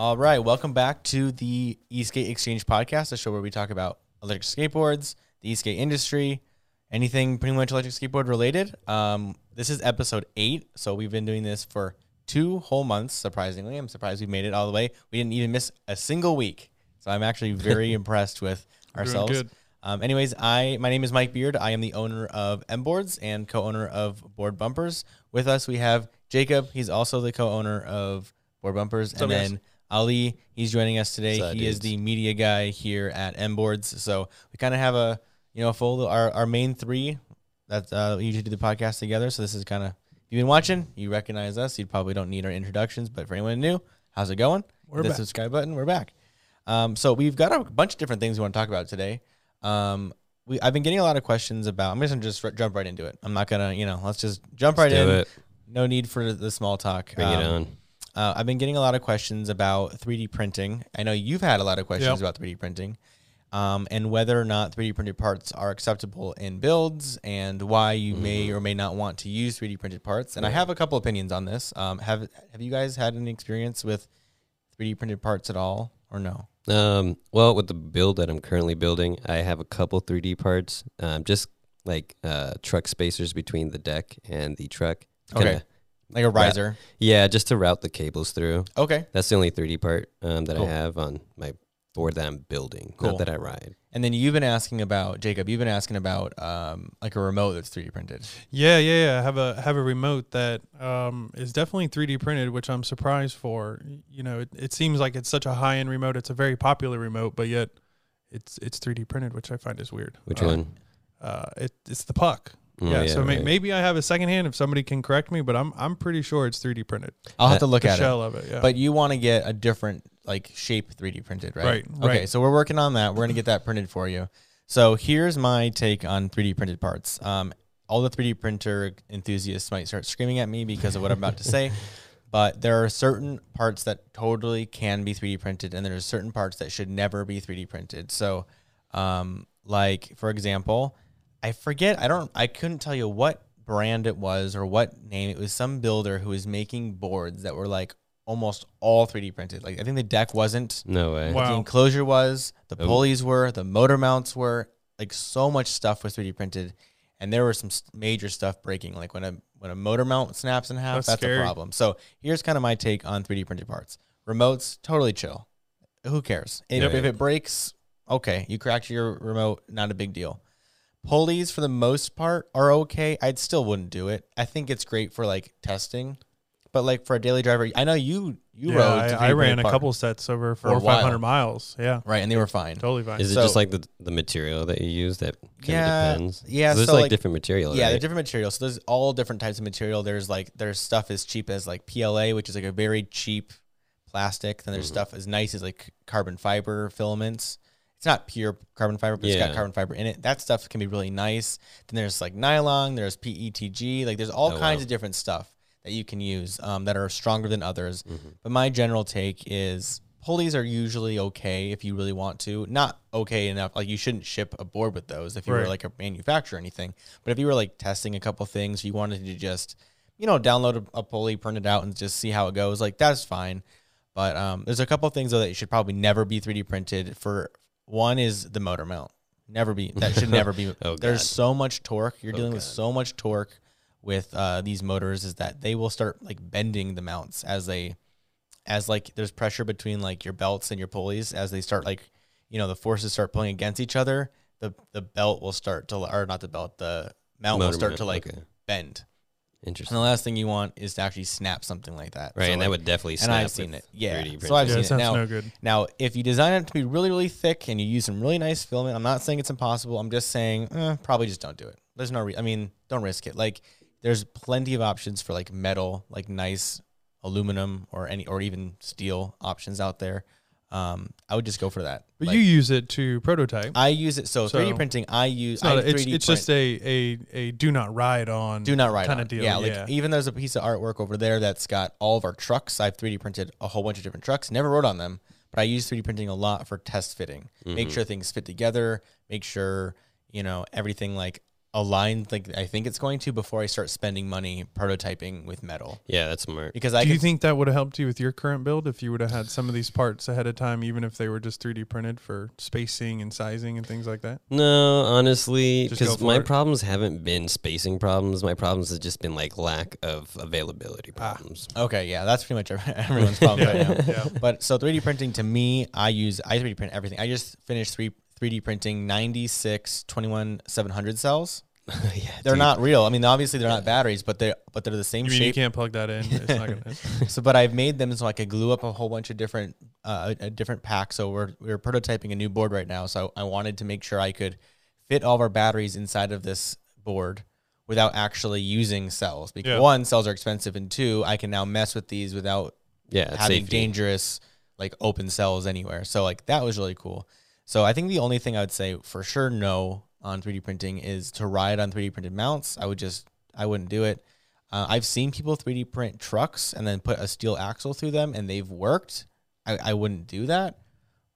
All right, welcome back to the Esk8 Exchange podcast, a show where we talk about electric skateboards, the esk8 industry, anything pretty much electric skateboard related. Um, this is episode eight, so we've been doing this for two whole months. Surprisingly, I'm surprised we made it all the way. We didn't even miss a single week, so I'm actually very impressed with ourselves. good. Um, anyways, I my name is Mike Beard. I am the owner of M Boards and co-owner of Board Bumpers. With us, we have Jacob. He's also the co-owner of Board Bumpers, and up, guys? then Ali. He's joining us today. What's up, he is dudes? the media guy here at M Boards. So we kind of have a you know a full our our main three that uh, we usually do the podcast together. So this is kind of if you've been watching, you recognize us. You probably don't need our introductions, but for anyone new, how's it going? We're Hit the back. subscribe button. We're back. Um, so we've got a bunch of different things we want to talk about today. Um, we I've been getting a lot of questions about. I'm just gonna just r- jump right into it. I'm not gonna you know let's just jump right do in. it. No need for the small talk. Bring it Um, on. uh, I've been getting a lot of questions about 3D printing. I know you've had a lot of questions Yep. about 3D printing um, and whether or not 3D printed parts are acceptable in builds and why you may or may not want to use 3D printed parts. And I have a couple opinions on this. Um, have Have you guys had any experience with 3D printed parts at all or no? Um, well, with the build that I'm currently building, I have a couple 3D parts, um, just like uh, truck spacers between the deck and the truck. Okay. Like a riser. Yeah, just to route the cables through. Okay. That's the only 3D part um, that Cool. I have on my board that I'm building, Cool. not that I ride. And then you've been asking about Jacob. You've been asking about um, like a remote that's 3D printed. Yeah, yeah, yeah. I have a have a remote that um, is definitely 3D printed, which I'm surprised for. You know, it, it seems like it's such a high end remote. It's a very popular remote, but yet it's it's 3D printed, which I find is weird. Which Uh, one? Uh, it, it's the puck. Oh, yeah, so may, right. maybe I have a second hand if somebody can correct me, but I'm I'm pretty sure it's 3D printed. I'll have to look the at it. shell of it, yeah. But you want to get a different like shape 3D printed, right? Right, Okay, right. so we're working on that. We're gonna get that printed for you. So here's my take on 3D printed parts. Um, all the 3D printer enthusiasts might start screaming at me because of what I'm about to say, but there are certain parts that totally can be 3D printed, and there's certain parts that should never be 3D printed. So, um, like for example, I forget. I don't. I couldn't tell you what brand it was or what name. It was some builder who was making boards that were like almost all 3D printed. Like I think the deck wasn't. No way. Wow. The enclosure was. The Oh. pulleys were. The motor mounts were. Like so much stuff was 3D printed, and there was some s- major stuff breaking. Like when a when a motor mount snaps in half, That's that's, a problem. So here's kind of my take on 3D printed parts. Remotes, totally chill. Who cares? If, Yep. if it breaks, okay, you cracked your remote, not a big deal. Pulleys, for the most part, are okay. I still wouldn't do it. I think it's great for like testing, but like for a daily driver, I know you you yeah, rode. I, to I 3D ran a part, couple sets over a four or while. five hundred miles. Yeah, right, and they were fine. totally fine. Is it So- just like the the material that you use that kind Yeah, of depends? yeah, 'Cause There's so, like, like- different material. Yeah, right? they're different materials. So there's all different types of material. There's like there's stuff as cheap as like PLA, which is like a very cheap plastic. Then there's Mm-hmm. stuff as nice as like carbon fiber filaments. It's not pure carbon fiber, but it's got carbon fiber in it. That stuff can be really nice. Then there's like nylon, there's PETG, like there's all Oh, kinds wow. of different stuff that you can use um, that are stronger than others. Mm-hmm. But my general take is pulleys are usually okay if you really want to. Not okay enough. Like you shouldn't ship a board with those if you were like a manufacturer or anything. But if you were like testing a couple things, you wanted to just, you know, download a, a pulley, print it out, and just see how it goes, like that's fine. But um, there's a couple things though that you should probably never be 3D printed. For one is the motor mount. Never be that should never be. Oh, There's God. so much torque. You're Oh, dealing with so much torque with uh, these motors is that they will start like bending the mounts as they as like there's pressure between like your belts and your pulleys as they start like you know the forces start pulling against each other the the belt will start to or not the belt the mount will start mount, to like okay. bend and the last thing you want is to actually snap something like that Right, So, and like- that would definitely snap. and snap I've seen it. Yeah. So I've yeah, seen it it. Now- no good. Now, if you design it to be really, really thick and you use some really nice filament, I'm not saying it's impossible. I'm just saying eh, probably just don't do it. There's no, re- I mean, don't risk it. Like, there's plenty of options for like metal, like nice aluminum or any, or even steel options out there. Um, I would just go for that. But Like, you use it to prototype. I use it. So, 3D printing, I use. It's, not I a- it's, 3D it's print. just a, a a do not ride on do not ride kind on. of deal. Yeah, like even there's a piece of artwork over there that's got all of our trucks. I've 3D printed a whole bunch of different trucks. Never rode on them, but I use 3D printing a lot for test fitting. Make Mhm. sure things fit together, make sure, you know, everything like aligned like I think it's going to before I start spending money prototyping with metal. Yeah, that's smart. Because I Do you could- think that would have helped you with your current build if you would have had some of these parts ahead of time, even if they were just 3D printed for spacing and sizing and things like that? No, honestly, because my it. problems haven't been spacing problems. My problems have just been like lack of availability Ah. problems. Okay, yeah, that's pretty much everyone's problem right now. Yeah. But so 3D printing to me, I use I 3D print everything. I just finished three 3D printing 96 21 700 cells. yeah, They're dude. not real. I mean, obviously they're not batteries, but they but they're the same You mean you can't plug that in? It's not gonna, So, but I've made them so I could glue up a whole bunch of different uh, a, a different pack. So we're we're prototyping a new board right now. So I wanted to make sure I could fit all of our batteries inside of this board without actually using cells. Because Yeah. one, cells are expensive, and two, I can now mess with these without Yeah, having safety. dangerous like open cells anywhere. So like that was really cool. So I think the only thing I would say for sure no on 3D printing is to ride on 3D printed mounts. I would just I wouldn't do it. Uh, I've seen people 3D print trucks and then put a steel axle through them and they've worked. I, I wouldn't do that,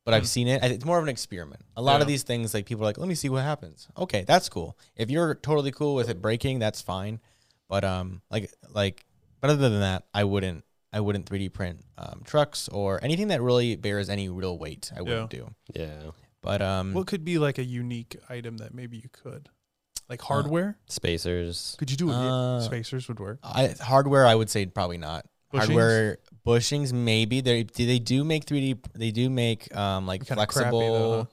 but I've seen it. It's more of an experiment. A lot of these things like people are like, let me see what happens. Okay, that's cool. If you're totally cool with it breaking, that's fine. But um, like like, but other than that, I wouldn't I wouldn't 3D print um, trucks or anything that really bears any real weight. I wouldn't do. Yeah, But um, what could be like a unique item that maybe you could, like hardware? spacers. could you do it? uh, Spacers would work. I, hardware, I would say probably not. Bushings? Hardware bushings, maybe they they do make 3D. They do make um like Kinda crappy flexible. though, huh?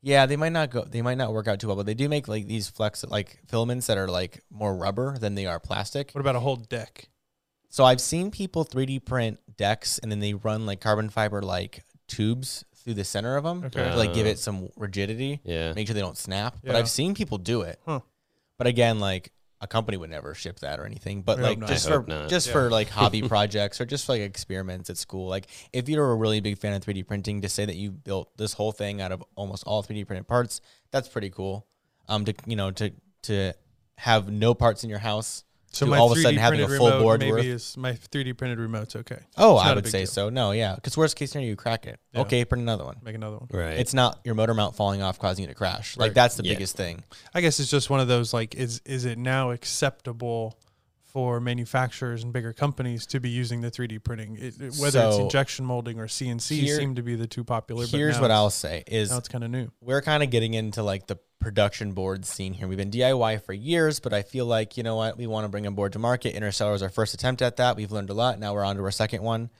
Yeah, they might not go. They might not work out too well, but they do make like these flex like filaments that are like more rubber than they are plastic. What about a whole deck? So I've seen people 3D print decks and then they run like carbon fiber like tubes through the center of them Okay. to like give Uh. it some rigidity, Yeah, make sure they don't snap. But I've seen people do it. Huh. But again, like a company would never ship that or anything. But I like just for not. just Yeah. for like hobby projects or just for, like experiments at school. Like if you're a really big fan of 3D printing, to say that you built this whole thing out of almost all 3D printed parts, that's pretty cool. Um, to you know to to have no parts in your house. So my all of a sudden having a printed full remote board maybe worth. is my 3D printed remote's okay. Oh, It's I not a would big say deal. so. No, yeah, because worst case scenario, you crack it. Yeah. Okay, print another one. Make another one. right. It's not your motor mount falling off causing you to crash. Like Right. that's the Yeah. biggest thing. I guess it's just one of those like is is it now acceptable for manufacturers and bigger companies to be using the 3D printing? It, it- whether it's So, injection molding or CNC here- seem to be the two popular. but Here's now what I'll say is now it's kind of new. we're kind of getting into like the production board scene here. We've been DIY for years, but I feel like, you know what, we want to bring a board to market. Interstellar was our first attempt at that. We've learned a lot. Now we're on to our second one.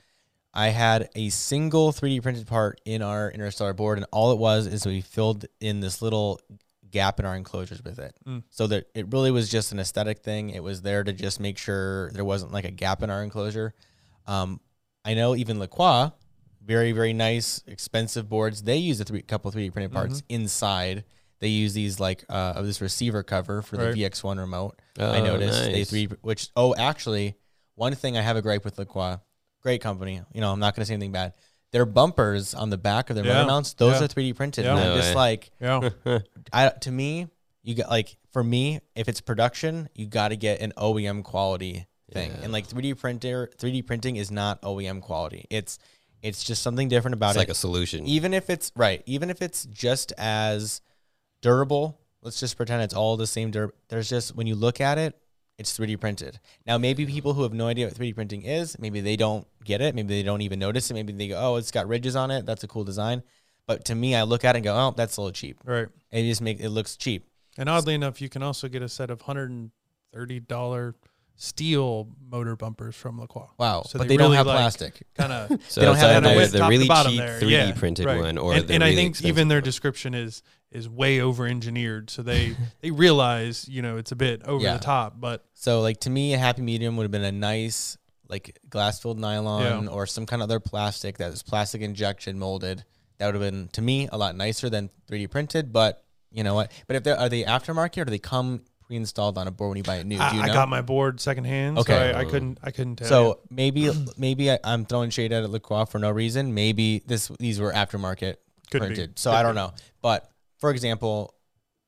I had a single 3D printed part in our Interstellar board, and all it was is we filled in this little gap in our enclosures with it. Mm. So that it really was just an aesthetic thing. It was there to just make sure there wasn't like a gap in our enclosure. Um, I know even Lacroix, very very nice, expensive boards. They use a three, couple 3D printed parts Mm-hmm. inside. They use these like uh, of this receiver cover for Right. the VX1 remote. I Oh, noticed they three which oh actually one thing I have a gripe with Lacroix, great company. You know I'm not going to say anything bad. Their bumpers on the back of their Yeah. motor mounts, those Yeah. are 3D printed. Yeah. And I'm No just like Yeah. I to me, you got like for me, if it's production, you got to get an OEM quality thing. Yeah. And like 3D printer, 3D printing is not OEM quality. It's it's just something different about It's it. like a solution. even if it's right, even if it's just as durable, let's just pretend it's all the same. Dur- There's just when you look at it, it's 3D printed. Now, maybe people who have no idea what 3D printing is, maybe they don't get it. Maybe they don't even notice it. Maybe they go, "Oh, it's got ridges on it. That's a cool design." But to me, I look at it and go, "Oh, that's a little cheap." Right. It just make it looks cheap. And oddly enough, you can also get a set of hundred and thirty dollar steel motor bumpers from Lacroix. Wow, So but they they, don't really have like- plastic. Kind of. so they don't it's have either that width the really cheap there. 3D Yeah, printed right. one or and, and really I think even their one. description is is way over engineered, so they they realize you know it's a bit over Yeah. the top, but So like to me, a happy medium would have been a nice like glass filled nylon Yeah. or some kind of other plastic that is plastic injection molded. That would have been to me a lot nicer than 3D printed. But you know what? But if they are they aftermarket or do they come pre-installed on a board when you buy it new? Do I, you I know? got my board secondhand, Okay. so I, I couldn't I couldn't tell. so maybe maybe I, I'm throwing shade at Lacroix for no reason. Maybe this these were aftermarket Could be. printed. So Could I don't be. know. But for example,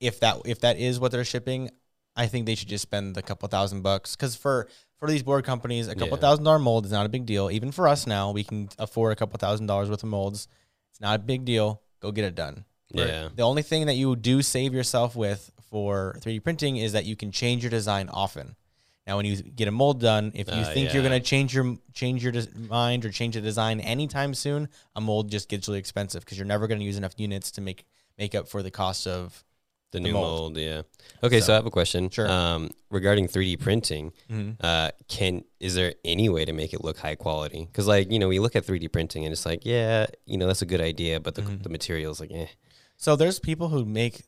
if that if that is what they're shipping, I think they should just spend the couple thousand bucks because for for these board companies, a couple Yeah. thousand dollar mold is not a big deal. Even for us now, we can afford a couple thousand dollars worth of molds. It's not a big deal. Go get it done. Right. Yeah. The only thing that you do save yourself with for 3D printing is that you can change your design often. Now, when you get a mold done, if you Uh, think you're going to change your change your des- mind or change the design anytime soon, a mold just gets really expensive because you're never going to use enough units to make make up for the cost of. The, The new mold. mold. yeah. Okay, so, So- I have a question. Sure. Um, regarding 3D printing, Mhm. uh, can is there any way to make it look high quality? Because like you know, we look at 3D printing and it's like, yeah, you know, that's a good idea, but the Mhm. the materials like, eh. So there's people who make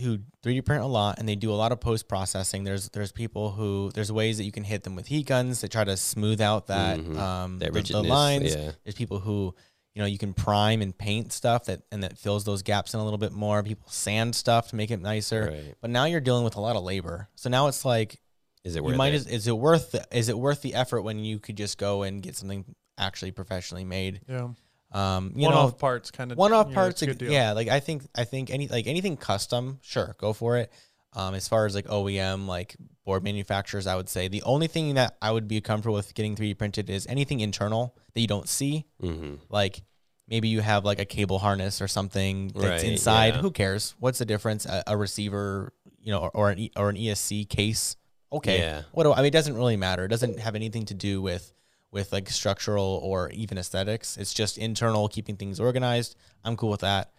who 3D print a lot and they do a lot of post processing. There's there's people who there's ways that you can hit them with heat guns to try to smooth out that Mhm. um That the- the, lines. Yeah. There's people who you know you can prime and paint stuff that and that fills those gaps in a little bit more. People sand stuff to make it nicer. Right. But now you're dealing with a lot of labor. So now it's like Is it you worth might it? as, is it worth the, is it worth the effort when you could just go and get something actually professionally made? Yeah. Um, you One know, parts kind of. one off you know, parts a like, good deal. yeah like i think i think any like anything custom sure go for it um as far as like oem like board manufacturers i would say the only thing that i would be comfortable with getting 3d printed is anything internal that you don't see mm-hmm. like maybe you have like a cable harness or something that's Right, inside yeah. who cares what's the difference a, a receiver you know or, or an e, or an esc case okay Yeah. what do, i mean it doesn't really matter it doesn't have anything to do with with like structural or even aesthetics it's just internal keeping things organized i'm cool with that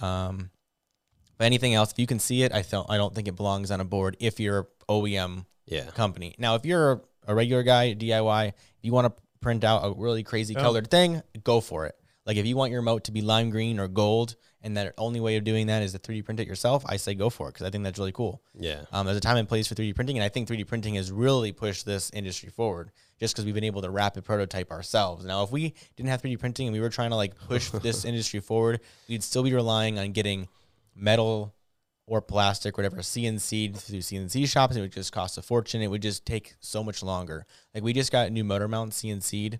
um but anything else if you can see it i don't i don't think it belongs on a board if you're oem Yeah. company. Now, if you're a, a regular guy, DIY, if you want to print out a really crazy Oh. colored thing, go for it. Like if you want your remote to be lime green or gold, and that only way of doing that is to 3D print it yourself, I say go for it because I think that's really cool. Yeah. Um, there's a time and place for 3D printing, and I think 3D printing has really pushed this industry forward just because we've been able to rapid prototype ourselves. Now, if we didn't have 3D printing and we were trying to like push this industry forward, we'd still be relying on getting metal or plastic, whatever, CNC'd through CNC shops. It would just cost a fortune. It would just take so much longer. Like we just got a new motor mount CNC'd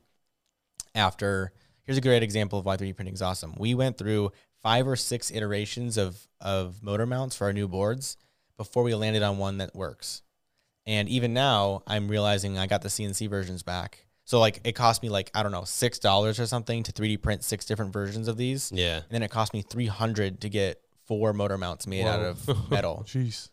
after. Here's a great example of why 3D printing is awesome. We went through five or six iterations of of motor mounts for our new boards before we landed on one that works. And even now, I'm realizing I got the CNC versions back. So like it cost me like I don't know six dollars or something to 3D print six different versions of these, Yeah. and then it cost me 300 to get four motor mounts made out of metal Jeez.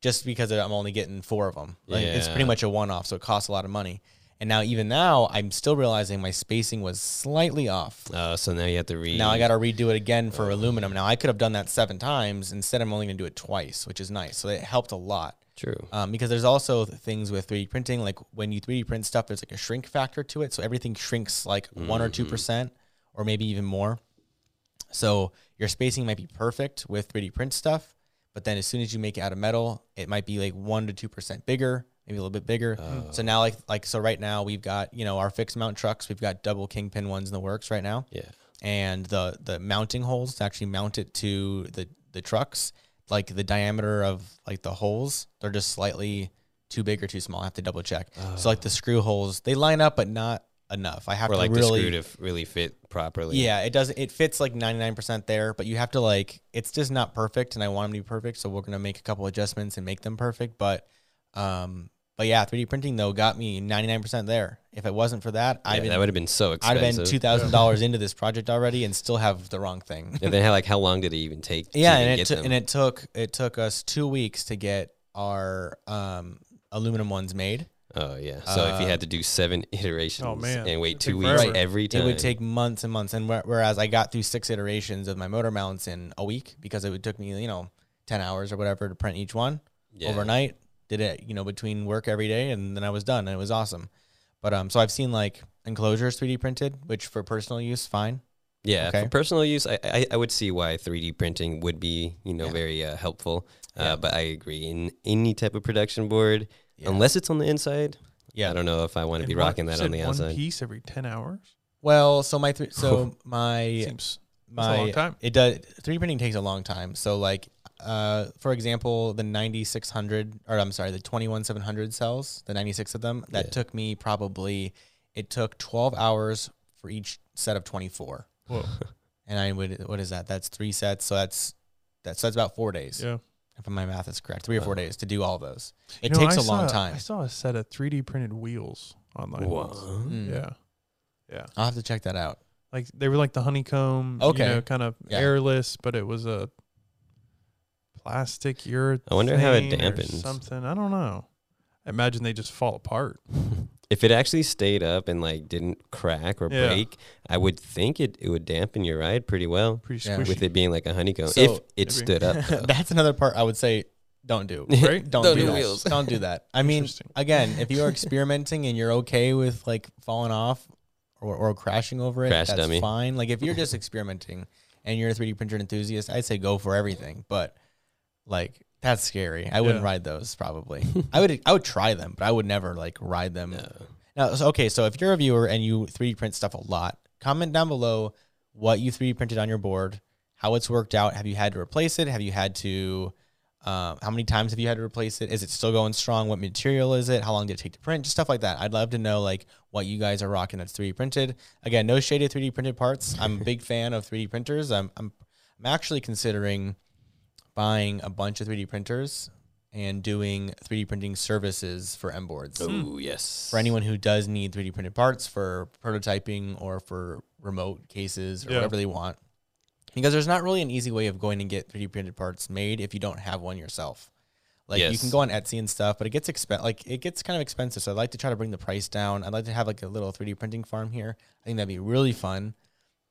just because I'm only getting four of them. Like it's pretty much a one off, so it costs a lot of money. And now even now, I'm still realizing my spacing was slightly off. Uh, so now you have to read. Now I got to redo it again for aluminum. Now I could have done that seven times. Instead, I'm only going to do it twice, which is nice. So it helped a lot. True. Um, because there's also things with 3D printing, like when you 3D print stuff, there's like a shrink factor to it. So everything shrinks like one or two percent, or maybe even more. So your spacing might be perfect with 3D print stuff, but then as soon as you make it out of metal, it might be like one to two percent bigger, maybe a little bit bigger. So now, like like so, right now we've got you know our fixed mount trucks. We've got double kingpin ones in the works right now Yeah. and the the mounting holes to actually mount it to the the trucks like the diameter of like the holes they're just slightly too big or too small i have to double check so like the screw holes they line up but not enough i have Or to like really the screw to f- really fit properly. yeah it does it fits like 99% there but you have to like it's just not perfect and i want them to be perfect so we're going to make a couple adjustments and make them perfect but um but yeah 3d printing though got me 99% there if it wasn't for that Yeah, i'd been that would have been so expensive. I'd have been two thousand dollars into this project already and still have the wrong thing. And then how, like how long did it even take? yeah, even and it get took them? and it took it took us two weeks to get our um, aluminum ones made. Oh yeah. So if you Uh, had to do seven iterations Oh, man. and wait two weeks forever. every time, It would take months and months, and whe- whereas I got through six iterations of my motor mounts in a week because it would took me you know ten hours or whatever to print each one yeah. overnight. Did it you know between work every day, and then I was done, and it was awesome. But um, so I've seen like enclosures 3D printed, which for personal use, fine. Yeah, Okay. for personal use, I, I I would see why 3D printing would be you know Yeah. very uh, helpful. Uh, Yeah. But I agree in any type of production board, Yeah. unless it's on the inside. Yeah. I don't know if I want to be one- rocking that on the one outside. piece every ten hours. Well, so my th- so my Seems my a long time. it does 3D printing takes a long time. So like uh for example, the 9600 or I'm sorry, the 21700 cells, the 96 of them, that Yeah. took me probably it took 12 hours for each set of 24. Whoa. And I would what is that? That's 3 sets, so that's that's so that's about 4 days. Yeah. If my math is correct. 3 or 4 Wow. days to do all those. It You know, takes I a long time. I saw a set of 3D printed wheels online. What? once. Mm. Yeah. Yeah. I'll have to check that out. Like they were like the honeycomb, Okay. you know, kind of Yeah. airless, but it was a plastic urethane. I wonder how it dampens. something. I don't know. I imagine they just fall apart. If it actually stayed up and like didn't crack or Yeah. break, I would think it, it would dampen your ride pretty well Pretty Yeah. squishy. with it being like a honeycomb. So- if it Maybe. stood up. That's another part I would say don't do. Right? Don't, Don't do do that. wheels. Don't do that. I mean, again, if you are experimenting and you're okay with like falling off or, or crashing over it, Crash that's dummy. fine. Like if you're just experimenting and you're a 3D printer enthusiast, I'd say go for everything. But like that's scary. I wouldn't Yeah. ride those probably. I would I would try them, but I would never like ride them. No. Now, so, okay, so if you're a viewer and you 3D print stuff a lot, comment down below what you 3D printed on your board, how it's worked out. Have you had to replace it? Have you had to? Um, how many times have you had to replace it? Is it still going strong? What material is it? How long did it take to print? Just stuff like that. I'd love to know like what you guys are rocking that's 3D printed. Again, no shaded 3D printed parts. I'm a big fan of 3D printers. I'm I'm I'm actually considering buying a bunch of 3D printers and doing 3D printing services for M boards Oh yes. for anyone who does need 3D printed parts for prototyping or for remote cases or Yeah. whatever they want. Because there's not really an easy way of going and get 3D printed parts made if you don't have one yourself. Like you can go on Etsy and stuff, but it gets expen- like it gets kind of expensive. So I'd like to try to bring the price down. I'd like to have like a little 3D printing farm here. I think that'd be really fun.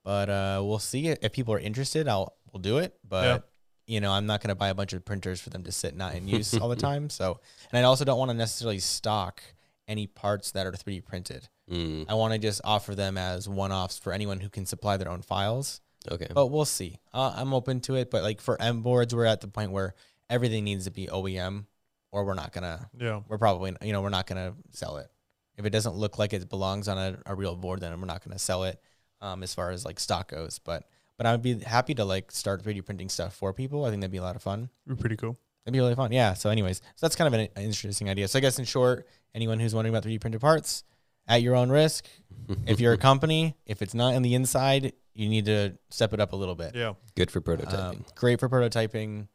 But uh, we'll see if people are interested. I'll we'll do it. But Yeah. You know, I'm not going to buy a bunch of printers for them to sit not in use all the time. So, and I also don't want to necessarily stock any parts that are 3D printed. Mm, I want to just offer them as one-offs for anyone who can supply their own files. okay. But we'll see. Uh, I'm open to it. But like for M boards, we're at the point where everything needs to be OEM, or we're not gonna. yeah. We're probably you know we're not gonna sell it. If it doesn't look like it belongs on a, a real board, then we're not gonna sell it. Um, as far as like stock goes, but but I'd be happy to like start 3D printing stuff for people. I think that'd be a lot of fun. It'd be pretty cool. It'd be really fun. Yeah. So, anyways, so that's kind of an, an interesting idea. So, I guess in short, anyone who's wondering about 3D printed parts, at your own risk. if you're a company, if it's not in the inside, you need to step it up a little bit. Yeah. Good for prototyping. Um, great for prototyping.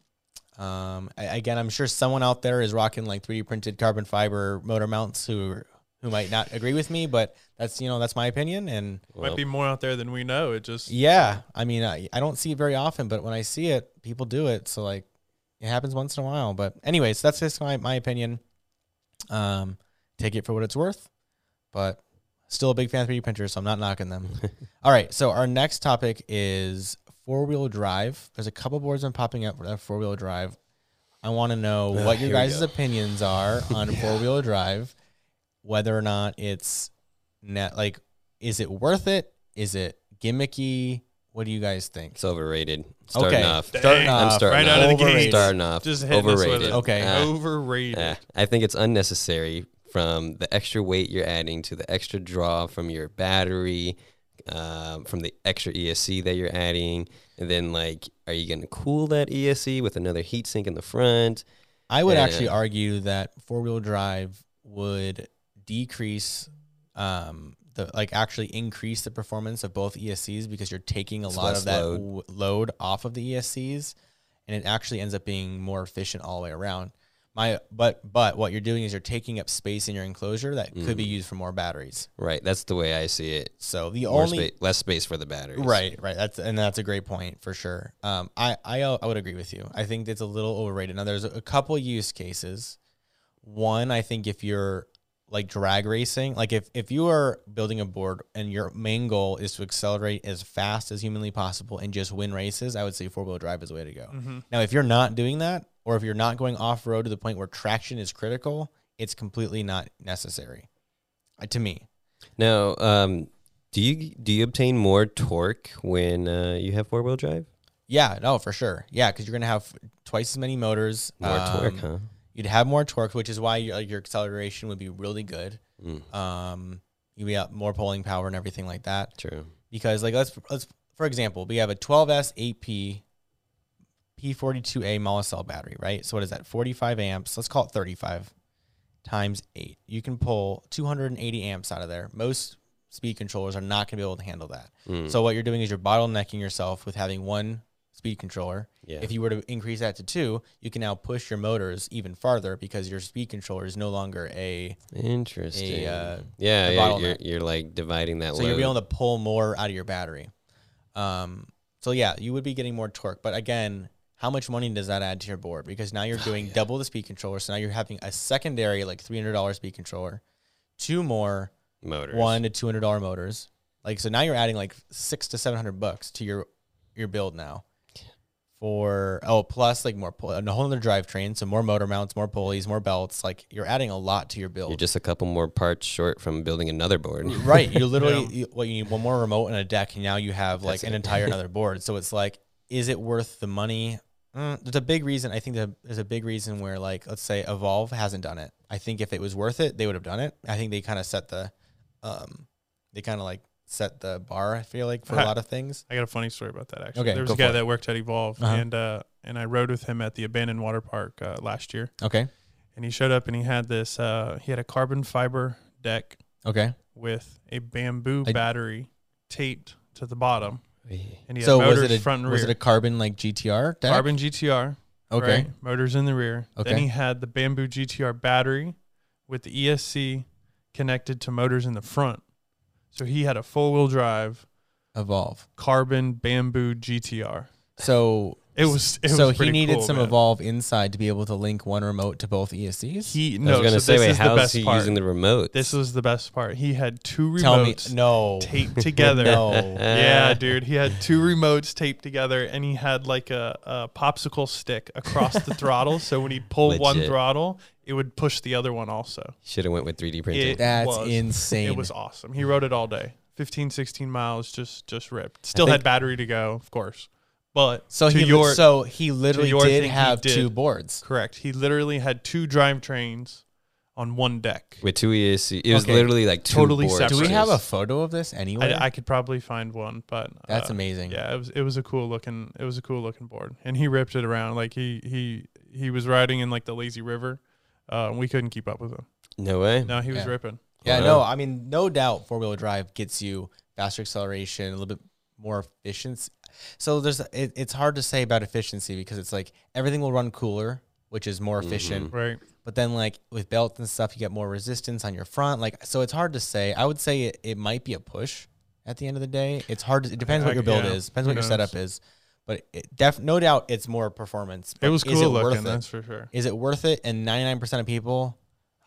Um, I, again, I'm sure someone out there is rocking like 3D printed carbon fiber motor mounts who who might not agree with me, but that's you know that's my opinion. And Well, Might be more out there than we know. It just yeah, I mean, I, I don't see it very often, but when I see it, people do it. So like, it happens once in a while. But anyways, that's just my my opinion. Um, take it for what it's worth, but still a big fan of 3D printers, so I'm not knocking them. All right, so our next topic is four wheel drive. There's a couple boards I'm popping up for that four wheel drive. I want to know Ah, what your guys' opinions are on Yeah. four wheel drive, whether or not it's net like, is it worth it? Is it gimmicky? What do you guys think? it's overrated. Starting Okay. off. Starting off, I'm starting right off. out of the Overrated. gate. Starting off. Just hitting with overrated. it. Okay. Uh, Overrated. Yeah, I think it's unnecessary from the extra weight you're adding to the extra draw from your battery, um, from the extra ESC that you're adding, and then like, are you going to cool that ESC with another heatsink in the front? I would Yeah. actually argue that four wheel drive would decrease, um, the like actually increase the performance of both ESCs because you're taking a It's lot of that load. w- load off of the ESCs, and it actually ends up being more efficient all the way around. My but but what you're doing is you're taking up space in your enclosure that could be Mm. used for more batteries. Right, that's the way I see it. So the More only spa- less space for the batteries. Right, right. That's and that's a great point for sure. Um, I I I would agree with you. I think it's a little overrated. Now, there's a couple use cases. One, I think if you're like drag racing, like if if you are building a board and your main goal is to accelerate as fast as humanly possible and just win races, I would say four wheel drive is the way to go. Mhm. Now, if you're not doing that, or if you're not going off road to the point where traction is critical, it's completely not necessary. Uh, to me, Now, um, do you do you obtain more torque when uh, you have four wheel drive? Yeah, no, for sure. Yeah, because you're gonna have twice as many motors, More torque, um, huh? You'd have more torque, which is why your, like, your acceleration would be really good. Mm, Um, you'd be out more pulling power and everything like that. true. Because like let's let's for example, we have a 12S 8P P42A Molicel battery, right? So what is that? 45 amps. Let's call it 35 times eight. You can pull 280 amps out of there. Most speed controllers are not gonna be able to handle that. Mm, So what you're doing is you're bottlenecking yourself with having one speed controller. Yeah. If you were to increase that to two, you can now push your motors even farther because your speed controller is no longer a. Interesting. uh, yeah, a yeah you're, you're like dividing that So load. you'll be able to pull more out of your battery. Um, so yeah, you would be getting more torque. But again, how much money does that add to your board? Because now you're doing double the speed controller. So now you're having a secondary like three hundred dollars speed controller, two more motors. one to two hundred dollar motors. Like so now you're adding like six to seven hundred bucks to your your build now. For oh plus like more pull, a whole other drivetrain, so more motor mounts, more pulleys, more belts. Like you're adding a lot to your build. You're just a couple more parts short from building another board. Right. You literally, you, what you need one more remote and a deck, and now you have like That's an it. entire another board. So it's like, is it worth the money? Mm, there's a big reason. I think there's a big reason where, like, let's say Evolve hasn't done it. I think if it was worth it, they would have done it. I think they kind of set the, um, they kind of like set the bar. I feel like for a lot of things. I got a funny story about that actually. Okay, there was a guy that worked at Evolve, Uh-huh. and uh, and I rode with him at the abandoned water park uh, last year. Okay. And he showed up and he had this. Uh, he had a carbon fiber deck Okay. with a bamboo I- battery taped to the bottom, and he had So was motors it a front and rear. was it a carbon like GTR deck? carbon GTR. Okay. right? Motors in the rear. Okay. Then he had the bamboo GTR battery with the ESC connected to motors in the front. So he had a four wheel drive Evolve. carbon bamboo GTR. So It was it so was he pretty needed cool, some man. Evolve inside to be able to link one remote to both ESCs. He I no, was gonna so say, this wait, is the how's best he part. using the remote? This was the best part. He had two Tell me remotes no. taped together. No. Yeah, dude. He had two remotes taped together and he had like a, a popsicle stick across the throttle. So when he pulled one Legit. throttle, it would push the other one also. Should have went with 3D printing. It That's was- insane. It was awesome. He rode it all day. 15, 16 miles, just just ripped. Still think- had battery to go, of course. But So to he your so he literally your did have did. two boards. correct, he literally had two drivetrains on one deck. with two ESC. It was Okay. literally like two Totally boards. separate. Do we have a photo of this anyway? I, I could probably find one, but That's uh, amazing. Yeah, it was it was a cool looking it was a cool looking board, and he ripped it around like he he he was riding in like the lazy river. Uh, we couldn't keep up with him. No way. No, he was Yeah. ripping. Yeah, Wow. no, I mean, no doubt four wheel drive gets you faster acceleration, a little bit more efficiency. So there's it, it's hard to say about efficiency because it's like everything will run cooler, which is more efficient. Right. But then like with belts and stuff, you get more resistance on your front. Like so, it's hard to say. I would say it, it might be a push at the end of the day. It's hard. To, it depends I- what your build yeah, is. Depends who what your knows? setup is. But it def no doubt it's more performance. It was is cool worth looking, it? that's for sure. Is it worth it? And 99% of people,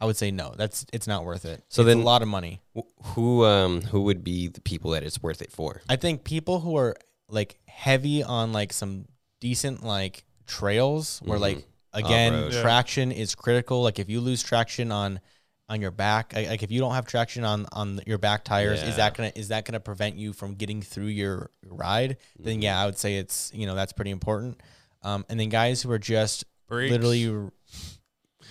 I would say no. That's it's not worth it. So it's then- a lot of money. Wh- Who um who would be the people that it's worth it for? I think people who are like heavy on like some decent like trails where Mhm. like again Off-road. Yeah. traction is critical. Like if you lose traction on on your back, like like, if you don't have traction on on your back tires, is that gonna is that gonna prevent you from getting through your ride? Then Mm-hmm. yeah, I would say it's you know that's pretty important. Um, and then guys who are just Brakes. literally r-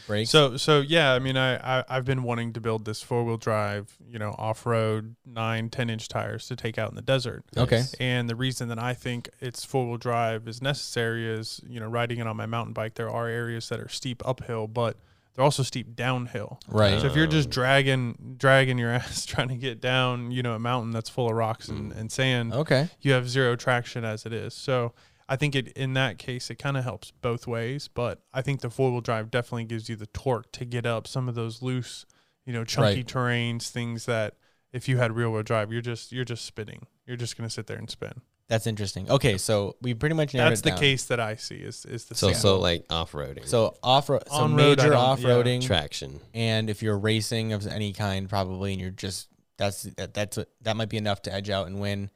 brakes. So so yeah, I mean I, I I've been wanting to build this four wheel drive, you know, off road nine, ten inch tires to take out in the desert. okay, And the reason that I think it's four wheel drive is necessary is, you know, riding it on my mountain bike, there are areas that are steep uphill, but they're also steep downhill. right. So if you're just Um, dragging dragging your ass trying to get down, you know, a mountain that's full of rocks and, Mm. and sand, okay, you have zero traction as it is. So I think it in that case it kind of helps both ways, but I think the four wheel drive definitely gives you the torque to get up some of those loose, you know, chunky Right. terrains, things that if you had real wheel drive, you're just you're just spinning. You're just gonna sit there and spin. That's interesting. Okay, so we pretty much narrowed That's it the down. case that I see is is the So single. so like off roading. So off road, so On-road, I major don't- off roading, traction. and if you're racing of any kind, probably, and you're just that's that, that's that might be enough to edge out and win.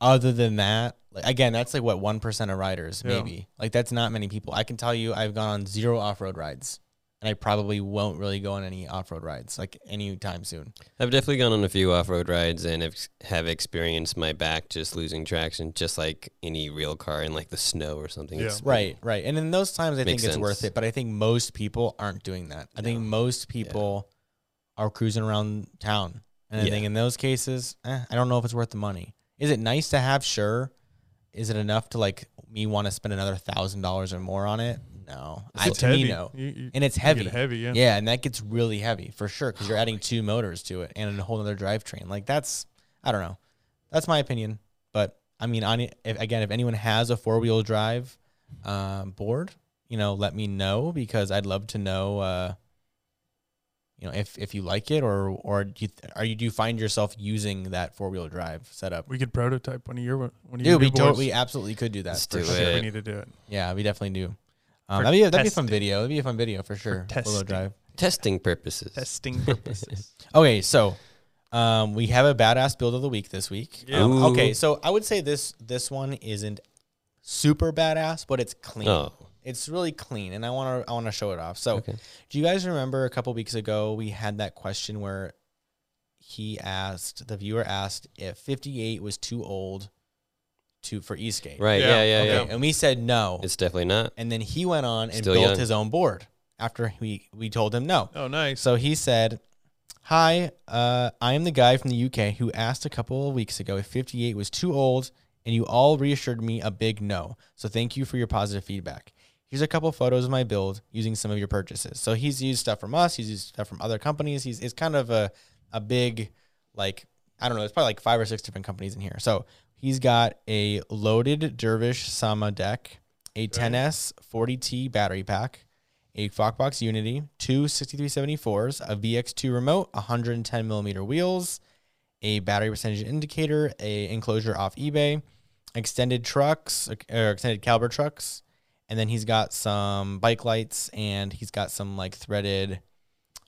Other than that, like again, that's like what one percent of riders, Yeah. maybe. Like that's not many people. I can tell you, I've gone on zero off road rides, and I probably won't really go on any off road rides like anytime soon. I've definitely gone on a few off road rides and have, have experienced my back just losing traction, just like any real car in like the snow or something. Yeah. It's- Right, right. And in those times, I Makes think it's worth it. But I think most people aren't doing that. I think most people are cruising around town. And I Yeah. think in those cases, eh, I don't know if it's worth the money. Is it nice to have? Sure. Is it enough to like me want to spend another thousand dollars or more on it? No. I, It's to heavy. me, no. You- you- And it's heavy. heavy, yeah. Yeah, and that gets really heavy for sure because you're adding two motors to it and a whole other drivetrain. Like that's, I don't know. That's my opinion. But I mean, on if, again, if anyone has a four wheel drive um, board, you know, let me know because I'd love to know. Uh, you know, if if you like it or or do you are you do you find yourself using that four wheel drive setup? We could prototype one of your one of your Dude, we new boards. totally absolutely could do that. Let's for do sure. It. we need to do it. Yeah, we definitely do. Um, that'd be a, that'd be a fun video. That'd be a fun video for sure. Four wheel testing. drive. Testing purposes. Testing purposes. Okay, so um, we have a badass build of the week this week. Yeah. Um, okay, so I would say this this one isn't super badass, but it's clean. Oh, It's really clean, and I want to I want to show it off. So, okay. do you guys remember a couple weeks ago we had that question where he asked the viewer asked if 58 was too old to for esk8, Right. Yeah, Yeah. Yeah. Yeah. And we said no, It's definitely not. and then he went on and Still built young. his own board after we we told him no. Oh, nice. So he said, Hi, uh, I am the guy from the UK who asked a couple of weeks ago if 58 was too old, and you all reassured me a big no. So thank you for your positive feedback. Here's a couple photos of my build using some of your purchases. So he's used stuff from us, he's used stuff from other companies. He's it's kind of a, a big, like, I don't know, there's probably like five or six different companies in here. So he's got a loaded Dervish Sama deck, a 10S 40T battery pack, a FOCBOX Unity, two 6374s, a VX2 remote, 110 millimeter wheels, a battery percentage indicator, a enclosure off eBay, extended trucks or extended caliber trucks, and then he's got some bike lights and he's got some like threaded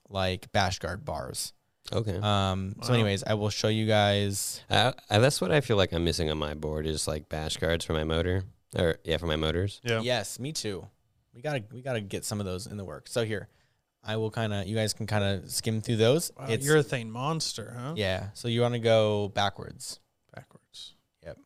like bash guard bars. Okay. Um, so, Wow. anyways, I will show you guys. I, I, that's what I feel like I'm missing on my board is like bash guards for my motor, or yeah, for my motors. yeah. Yes, me too. We gotta we gotta get some of those in the work. So here, I will kind of you guys can kind of skim through those. Wow, it's urethane monster, huh? yeah. So you want to go backwards. Backwards. Yep.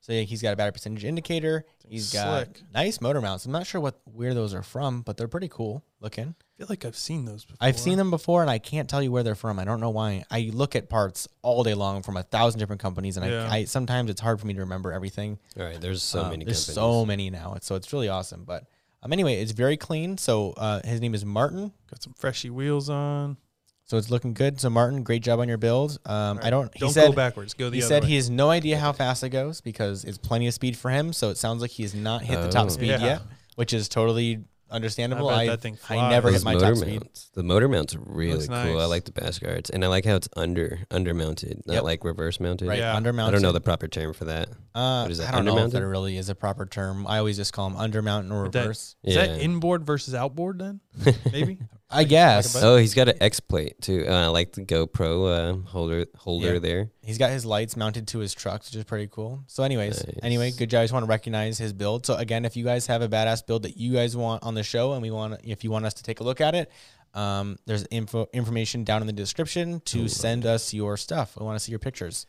So yeah, he's got a battery percentage indicator. He's got nice motor mounts. I'm not sure what where those are from, but they're pretty cool looking. I feel like I've seen those before. I've seen them before, and I can't tell you where they're from. I don't know why. I look at parts all day long from a thousand different companies, and Yeah. I, I sometimes it's hard for me to remember everything. All right. There's so Um, many. There's companies. so many now. So it's really awesome. But um, anyway, it's very clean. So uh, his name is Martin. Got some freshy wheels on. So it's looking good. So Martin, great job on your build. Um, All I don't. He Don't said go backwards. Go the he other said way. he has no idea how fast it goes because it's plenty of speed for him. So it sounds like he has not hit the Oh. top speed Yeah. yet, which is totally understandable. I I that thing I never flies. hit my motor top speed. mounts. The motor mounts are really Looks cool. I like the bash guards, and I like how it's under under mounted, not Yep. like reverse mounted. Right, Yeah. undermounted. I don't know the proper term for that. Uh, what is that, I don't know if undermounted? there really is a proper term. I always just call them undermount or But that- reverse. Is yeah. that inboard versus outboard then? Maybe. I guess about- oh, he's got an X plate too. Uh, I like the GoPro uh, holder holder Yeah. there. he's got his lights mounted to his truck, which is pretty cool. So, anyways, Nice. anyway, good job. I just want to recognize his build. So, again, if you guys have a badass build that you guys want on the show, and we want, if you want us to take a look at it, um, there's info information down in the description to Ooh, send us your stuff. We want to see your pictures.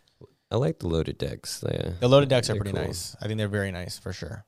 I like the loaded decks. Yeah. The loaded decks are They're pretty cool. nice. I think they're very nice for sure.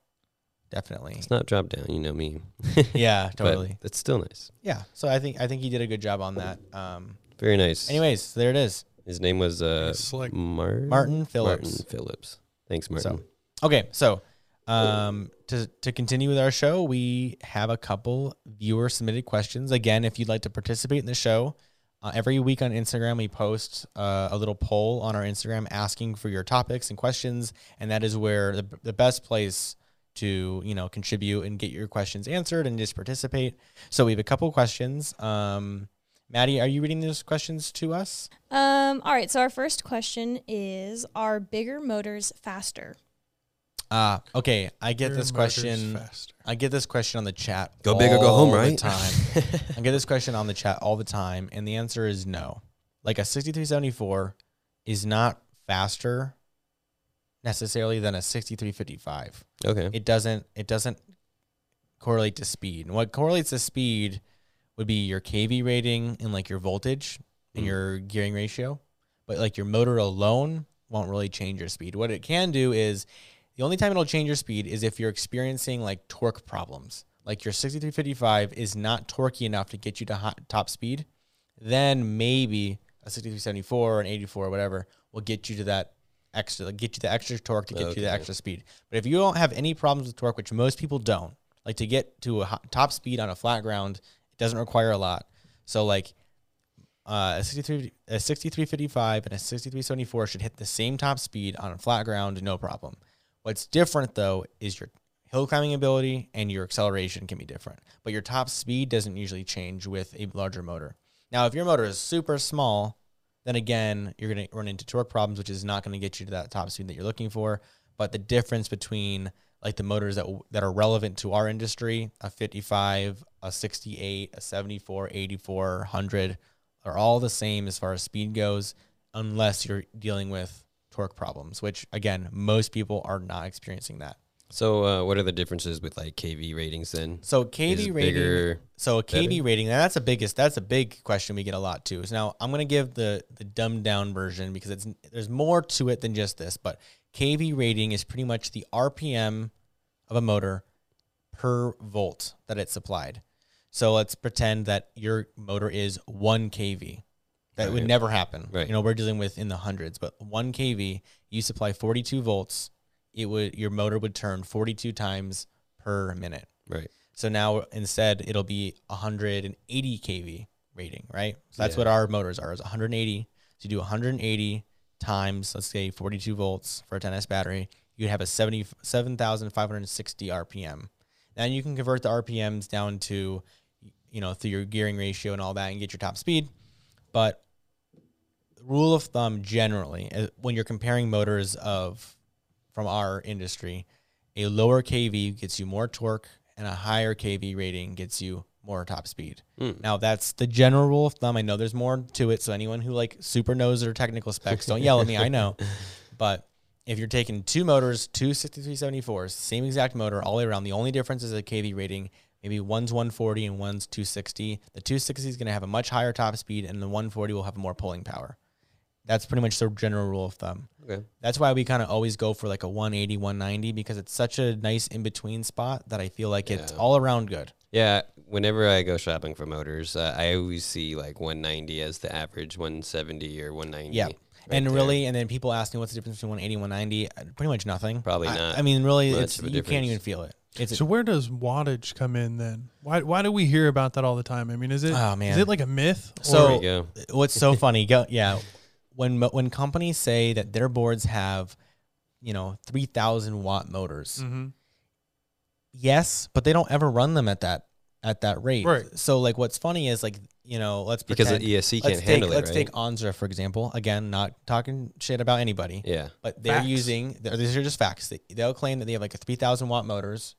Definitely. It's not drop down, you know me. Yeah, But totally. it's still nice. Yeah. So I think I think he did a good job on that. Um, Very nice. anyways, there it is. his name was uh, It's slick. Mar- Martin Phillips. Martin Phillips. Thanks, Martin. Okay, so um, to to continue with our show, we have a couple viewer submitted questions. Again, if you'd like to participate in the show, uh, every week on Instagram we post uh, a little poll on our Instagram asking for your topics and questions, and that is where the the best place to you know contribute and get your questions answered and just participate. So we have a couple questions. Um, Maddie, are you reading those questions to us? Um, all right, so our first question is Are bigger motors faster? Ah, okay. I get Your this question. faster. I get this question on the chat. Go big or go home, the right? Time. I get this question on the chat all the time, and the answer is no. Like a 6374 is not faster necessarily than a 6355. Okay. It doesn't. It doesn't correlate to speed. And what correlates to speed would be your KV rating and like your voltage and Mm. your gearing ratio. But like your motor alone won't really change your speed. What it can do is the only time it'll change your speed is if you're experiencing like torque problems. Like your 6355 is not torquey enough to get you to hot, top speed, then maybe a 6374 or an 84 or whatever will get you to that extra, like get you the extra torque to get you the extra speed. But if you don't have any problems with torque, which most people don't, like to get to a top speed on a flat ground, it doesn't require a lot. So like uh, a 63 a 6355 and a 6374 should hit the same top speed on a flat ground, no problem. What's different though is your hill climbing ability and your acceleration can be different, but your top speed doesn't usually change with a larger motor. Now, if your motor is super small, then again, you're going to run into torque problems, which is not going to get you to that top speed that you're looking for. But the difference between like the motors that that are relevant to our industry, a 55, a 68, a 74, 84, 100 are all the same as far as speed goes unless you're dealing with torque problems, which again, most people are not experiencing that. So, uh, what are the differences with like KV ratings then? So KV rating bigger? So a KV better? rating, that's a biggest that's a big question we get a lot too. So now I'm gonna give the the dumbed down version because it's there's more to it than just this, but KV rating is pretty much the RPM of a motor per volt that it's supplied. So let's pretend that your motor is one kV. That would never happen. Right. You know, we're dealing with in the hundreds, but one kV, you supply 42 volts, it would your motor would turn 42 times per minute. Right. So now instead it'll be 180 kV rating, right? So that's Yeah. what our motors are is 180. So you do 180 times, let's say 42 volts for a 10S battery, you'd have a 70 7,560 RPM. Then you can convert the RPMs down to, you know, through your gearing ratio and all that and get your top speed. But rule of thumb generally, uh, when you're comparing motors of from our industry, a lower KV gets you more torque, and a higher KV rating gets you more top speed. Mm. Now that's the general rule of thumb. I know there's more to it, so anyone who like super knows their technical specs, don't yell at me. I know, but if you're taking two motors, two 6374s, same exact motor all the way around, the only difference is a KV rating. Maybe one's 140 and one's 260. The 260 is going to have a much higher top speed, and the 140 will have more pulling power. That's pretty much the general rule of thumb. Okay. That's why we kind of always go for like a 180, 190 because it's such a nice in between spot that I feel like it's Yeah. all around good. Yeah. Whenever I go shopping for motors, uh, I always see like 190 as the average, 170 or 190. Yeah. right and there. really, and then people ask me what's the difference between 180 and 190. Uh, Pretty much nothing. Probably I- not I, mean, really, much it's of a you can't difference. even feel it. It's So where does wattage come in then? Why why do we hear about that all the time? I mean, is it Oh, man. is it like a myth? So- There you go. what's so funny. Go yeah, when when companies say that their boards have, you know, 3,000 watt motors. hmm Yes, but they don't ever run them at that at that rate. Right. So like, what's funny is like, you know, let's Because the ESC can't take, handle it, Let's right? take Onsra for example. Again, not talking shit about anybody. yeah. but they're Facts. using they're- these are just facts. They, they'll claim that they have like a three thousand watt motors,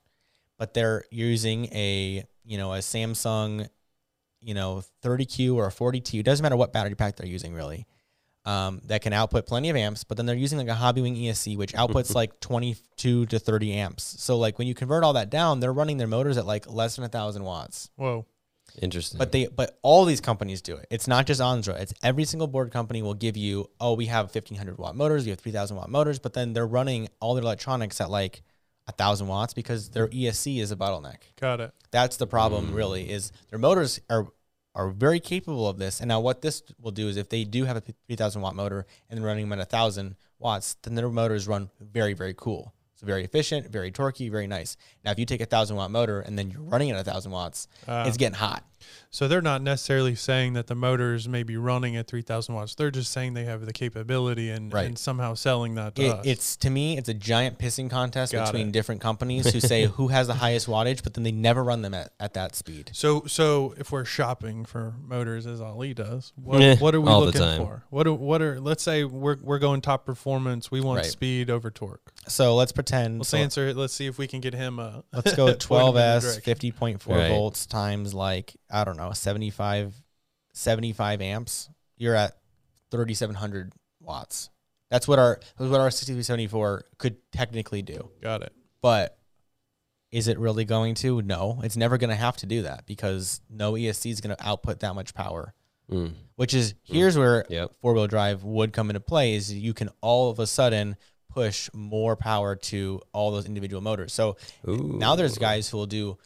but they're using a you know a Samsung, you know thirty Q or a forty T. It doesn't matter what battery pack they're using really. Um, that can output plenty of amps, but then they're using like a Hobbywing ESC, which outputs like twenty two to thirty amps. So like when you convert all that down, they're running their motors at like less than a thousand watts. Whoa. Interesting. But they but all these companies do it. It's not just Andra. It's every single board company will give you, oh, we have 1500 watt motors, we have 3000 watt motors, but then they're running all their electronics at like a thousand watts because their ESC is a bottleneck. Got it. That's the problem really is their motors are are very capable of this. And now what this will do is if they do have a 3000 watt motor and running them at a thousand watts, then their motors run very, very cool. So very efficient, very torquey, very nice. Now if you take a thousand watt motor and then you're running at a thousand watts, Uh, it's getting hot. So they're not necessarily saying that the motors may be running at 3,000 watts. They're just saying they have the capability and, Right. and somehow selling that to It, us. it's to me, it's a giant pissing contest Got between it. different companies who say who has the highest wattage, but then they never run them at, at that speed. so so if we're shopping for motors as Ali does, what, Yeah, what are we all the looking time. for? What are, what are let's say we're we're going top performance. We want Right. speed over torque. So let's pretend. Let's so answer it. Let's see if we can get him a let's go point him 12s, 50.4 Right. volts times like I don't know 75, 75 amps. You're at 3,700 watts. That's what our that's what our 6374 could technically do. Got it. But is it really going to? No, it's never going to have to do that because no ESC is going to output that much power. Mm. which is here's where Yep. four wheel drive would come into play is you can all of a sudden push more power to all those individual motors. So now there's guys who will do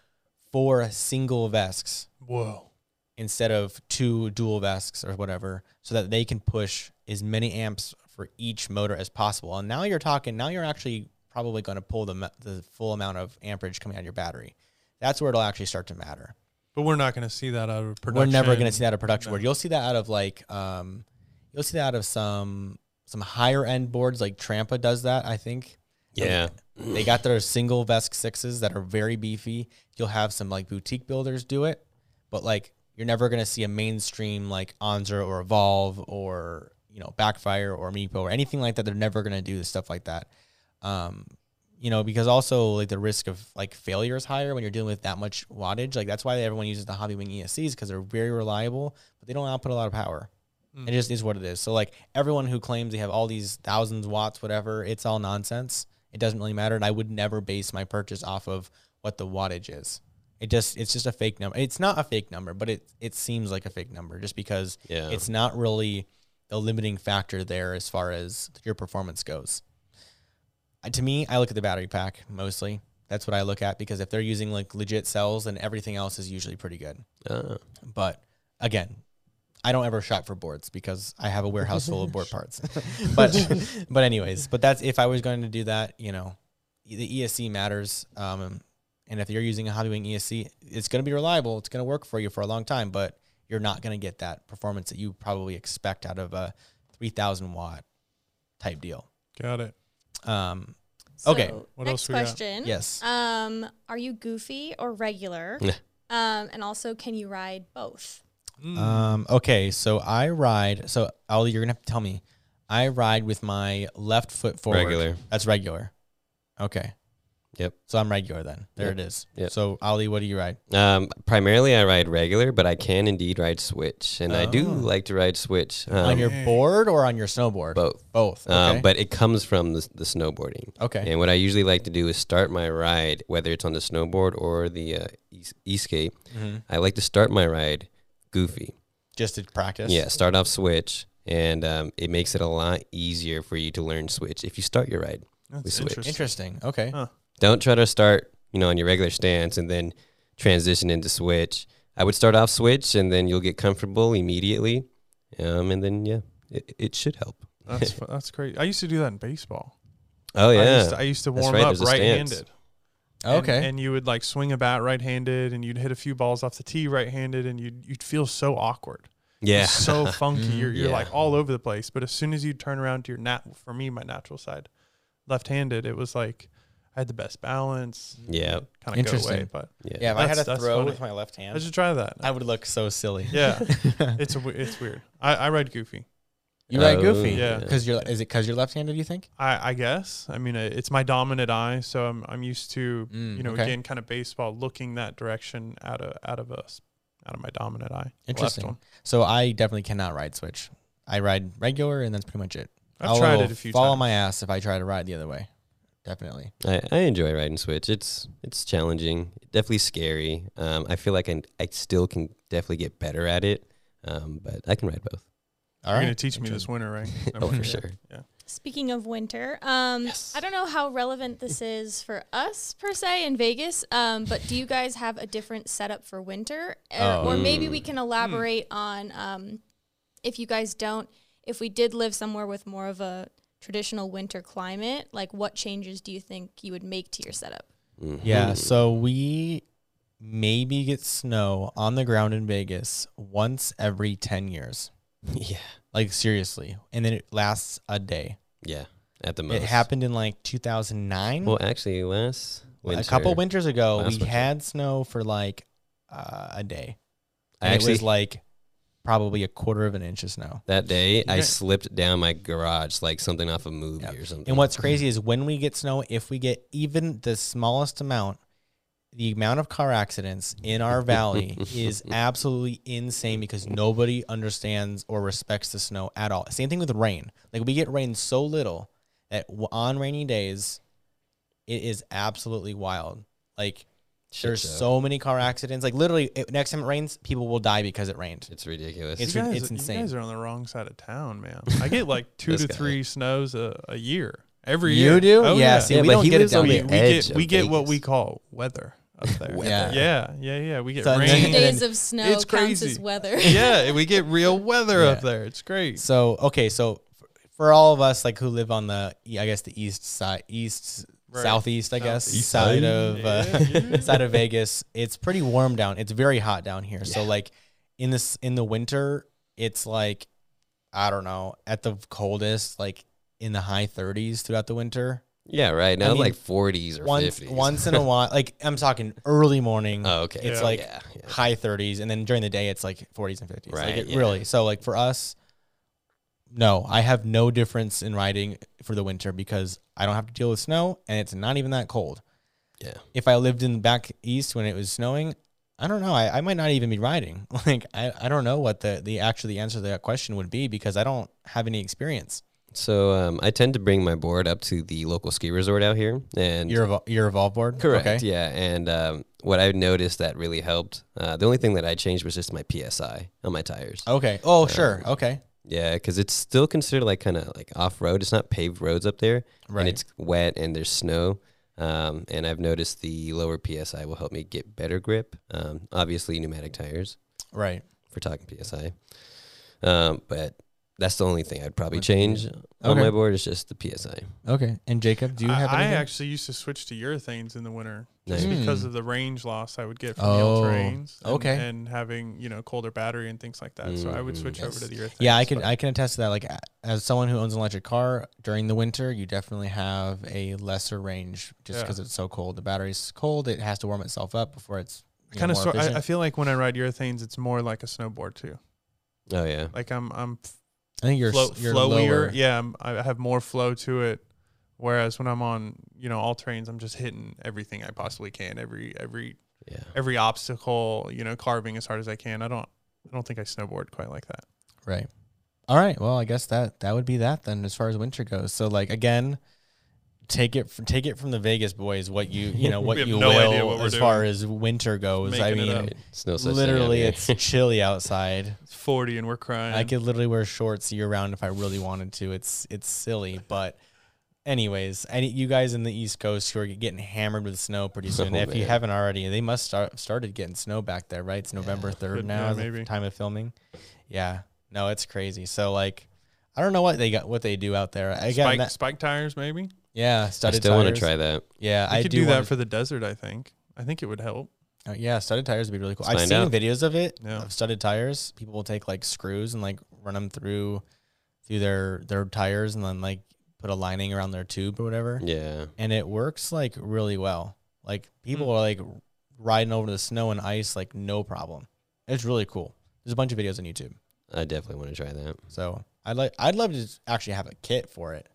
four single VESCs Whoa. instead of two dual VESCs or whatever so that they can push as many amps for each motor as possible. And now you're talking now you're actually probably going to pull the the full amount of amperage coming out of your battery. That's where it'll actually start to matter. But we're not going to see that out of production. We're never going to see that out of production No. board. You'll see that out of like um, you'll see that out of some some higher end boards like Trampa does that. I think. Yeah. They got their single VESC sixes that are very beefy. You'll have some like boutique builders do it, but like you're never gonna see a mainstream like Onsra or Evolve or you know Backfire or Meepo or anything like that. They're never gonna do stuff like that. Um, you know, because also like the risk of like failure is higher when you're dealing with that much wattage. Like that's why everyone uses the Hobbywing ESCs because they're very reliable, but they don't output a lot of power. It just is what it is. So like everyone who claims they have all these thousands watts, whatever, it's all nonsense. It doesn't really matter. And I would never base my purchase off of what the wattage is. It just it's just a fake number. It's not a fake number, but it it seems like a fake number just because Yeah. it's not really the limiting factor there as far as your performance goes. Uh, To me, I look at the battery pack mostly. That's what I look at because if they're using like legit cells, then everything else is usually pretty good. Oh. But again, I don't ever shop for boards because I have a warehouse full of board parts. but but anyways, but that's if I was going to do that, you know, the ESC matters. Um, and if you're using a Hobbywing ESC, it's going to be reliable. It's going to work for you for a long time, but you're not going to get that performance that you probably expect out of a 3000 watt type deal. Got it. Um, Okay. What next else we got? question. yes. Um, are you goofy or regular? Um, and also, can you ride both? Mm. Um, okay, so I ride. So Ali, you're gonna have to tell me. I ride with my left foot forward. Regular. That's regular. Okay. Yep. So I'm regular then. There Yep. it is. Yep. So Ali, what do you ride? Um, primarily, I ride regular, but I can indeed ride switch, and I do Oh. like to ride switch. Um, on your board or on your snowboard? both, Both. Okay. um, but it comes from the, the snowboarding. okay. And what I usually like to do is start my ride, whether it's on the snowboard or the uh, e- e-skate. Mhm. I like to start my ride goofy. Just to practice. Yeah, start off switch, and um, it makes it a lot easier for you to learn switch if you start your ride. That's switch. interesting. Interesting. Okay. Huh. Don't try to start, you know, on your regular stance and then transition into switch. I would start off switch, and then you'll get comfortable immediately, um, and then yeah, it, it should help. That's fu- that's great. I used to do that in baseball. Oh I yeah, used to, I used to warm right, up there's a stance. right-handed. Okay. And, and you would like swing a bat right-handed, and you'd hit a few balls off the tee right-handed, and you'd you'd feel so awkward. yeah. So funky. You're you're yeah. like all over the place. But as soon as you turn around to your nat, for me, my natural side, left-handed, it was like I had the best balance. Yeah. Kind of go away. Interesting. But yeah, yeah. If I had a throw funny. with my left hand, I hand, should try that. I would look so silly. yeah, it's a, w- it's weird. I, I ride goofy. You ride Oh, goofy. yeah. Because you're. Is it because you're left-handed? You think? I, I guess. I mean, uh, it's my dominant eye, so I'm I'm used to Mm, you know okay. again kind of baseball looking that direction out of out of us out of my dominant eye. the left Interesting. one. So I definitely cannot ride switch. I ride regular, and that's pretty much it. I've I tried will it a few fall on my ass if I try to ride the other way. Definitely. I, I enjoy riding switch. It's it's challenging, definitely scary. Um, I feel like I, I still can definitely get better at it, um, but I can ride both. All You're right. gonna teach me this winter, right? Oh, for sure. Yeah. Speaking of winter, um, Yes. I don't know how relevant this is for us per se in Vegas, um, but do you guys have a different setup for winter? Or, Oh. or maybe we can elaborate on um, if you guys don't, if we did live somewhere with more of a traditional winter climate, like what changes do you think you would make to your setup? Yeah. Mhm. So we maybe get snow on the ground in Vegas once every 10 years. yeah, Like seriously. And then it lasts a day. yeah. At the most, It happened in like 2009. Well, actually, last winter, a couple winters ago, we winter. had snow for like uh, a day. I actually it was like probably a quarter of an inch of snow. that day I slipped down my garage like something off a movie Yep. or something. And what's crazy is when we get snow, if we get even the smallest amount, the amount of car accidents in our valley is absolutely insane because nobody understands or respects the snow at all. Same thing with rain. Like we get rain so little that on rainy days, it is absolutely wild. Like Shit there's show. so many car accidents. Like literally, it, next time it rains, people will die because it rained. It's ridiculous. It's you guys, it's You insane. guys are on the wrong side of town, man. I get like two to guy. three snows a, a year. Every You year. You do? Oh, Yeah, yeah. see, Yeah, we but don't he get it down on the here. we, we get of we get what we call weather up there. Yeah. yeah, yeah, yeah. We get So, rain. and Days of snow it's counts as crazy. weather. yeah, we get real weather Yeah. up there. It's great. So okay, so for all of us like who live on the I guess the east side, east Right. southeast, I guess, Southeast side side. of uh, Yeah, yeah. side of Vegas. It's pretty warm down. It's very hot down here. So like in this in the winter, it's like I don't know at the coldest, like in the high 30s throughout the winter. Yeah, right. Now mean, like 40s or Once 50s. once in a while, like I'm talking early morning. oh, okay. It's Yeah. like yeah, yeah. high 30s, and then during the day it's like 40s and 50s. Like Right, it yeah. really. So like for us, no, I have no difference in riding for the winter because I don't have to deal with snow, and it's not even that cold. yeah. If I lived in the back east when it was snowing, I don't know. I, I might not even be riding. Like I, I don't know what the the actually the answer to that question would be because I don't have any experience. So um, I tend to bring my board up to the local ski resort out here, and Your Evol- your evolve board, correct, Okay. yeah. And um, what I noticed that really helped. Uh, the only thing that I changed was just my psi on my tires. Okay. Oh, Um, sure. Okay. Yeah, because it's still considered like kind of like off road. It's not paved roads up there, Right. and it's wet and there's snow. Um, and I've noticed the lower psi will help me get better grip. Um, obviously, pneumatic tires right. for talking psi. Um, but that's the only thing I'd probably Only thing change on Okay. my board is just the psi. Okay. And Jacob, do you I, have I anything? actually used to switch to urethanes in the winter just Nice. because Hmm. of the range loss I would get from Oh, the all terrains. And, okay. And having you know colder battery and things like that, so I would Mm, switch over to the urethanes. Yeah, I can I can attest to that. Like a- as someone who owns an electric car during the winter, you definitely have a lesser range just Yeah. because it's so cold. The battery's cold; it has to warm itself up before it's you know, kind of. more Sort, I, efficient. I feel like when I ride urethanes, it's more like a snowboard too. Oh yeah, Like I'm I'm I think you're flow, you're flowier. lower. Yeah, I'm, I have more flow to it. Whereas when I'm on, you know, all terrains, I'm just hitting everything I possibly can. Every every yeah. every obstacle, you know, carving as hard as I can. I don't I don't think I snowboard quite like that. Right. All right. Well, I guess that that would be that then, as far as winter goes. So, like again, take it from, take it from the Vegas boys. What you you know what We you no will idea what as far doing. as winter goes. I Making it mean, up. Right. It's no such thing out literally, it's chilly outside. It's 40 and we're crying. I could literally wear shorts year round if I really wanted to. It's it's silly, but anyways, any you guys in the East Coast who are getting hammered with snow pretty soon. Oh, if you haven't already, they must start started getting snow back there, right? It's November third Could- now, yeah, maybe. time of filming. Yeah, no, it's crazy. So like, I don't know what they got, what they do out there. Again, spike, that- spike tires, maybe. Yeah, I studded still want to try that. Yeah, I I could do, do, that for the desert. I think. I think it would help. Uh, yeah, studded tires would be really cool. Let's I've seen out. videos of it Yeah. of studded tires. People will take like screws and like run them through through their their tires and then like put a lining around their tube or whatever, Yeah. and it works like really well. Like people Hmm. are like riding over the snow and ice like no problem. It's really cool. There's a bunch of videos on YouTube. I definitely want to try that. So I'd like I'd love to actually have a kit for it,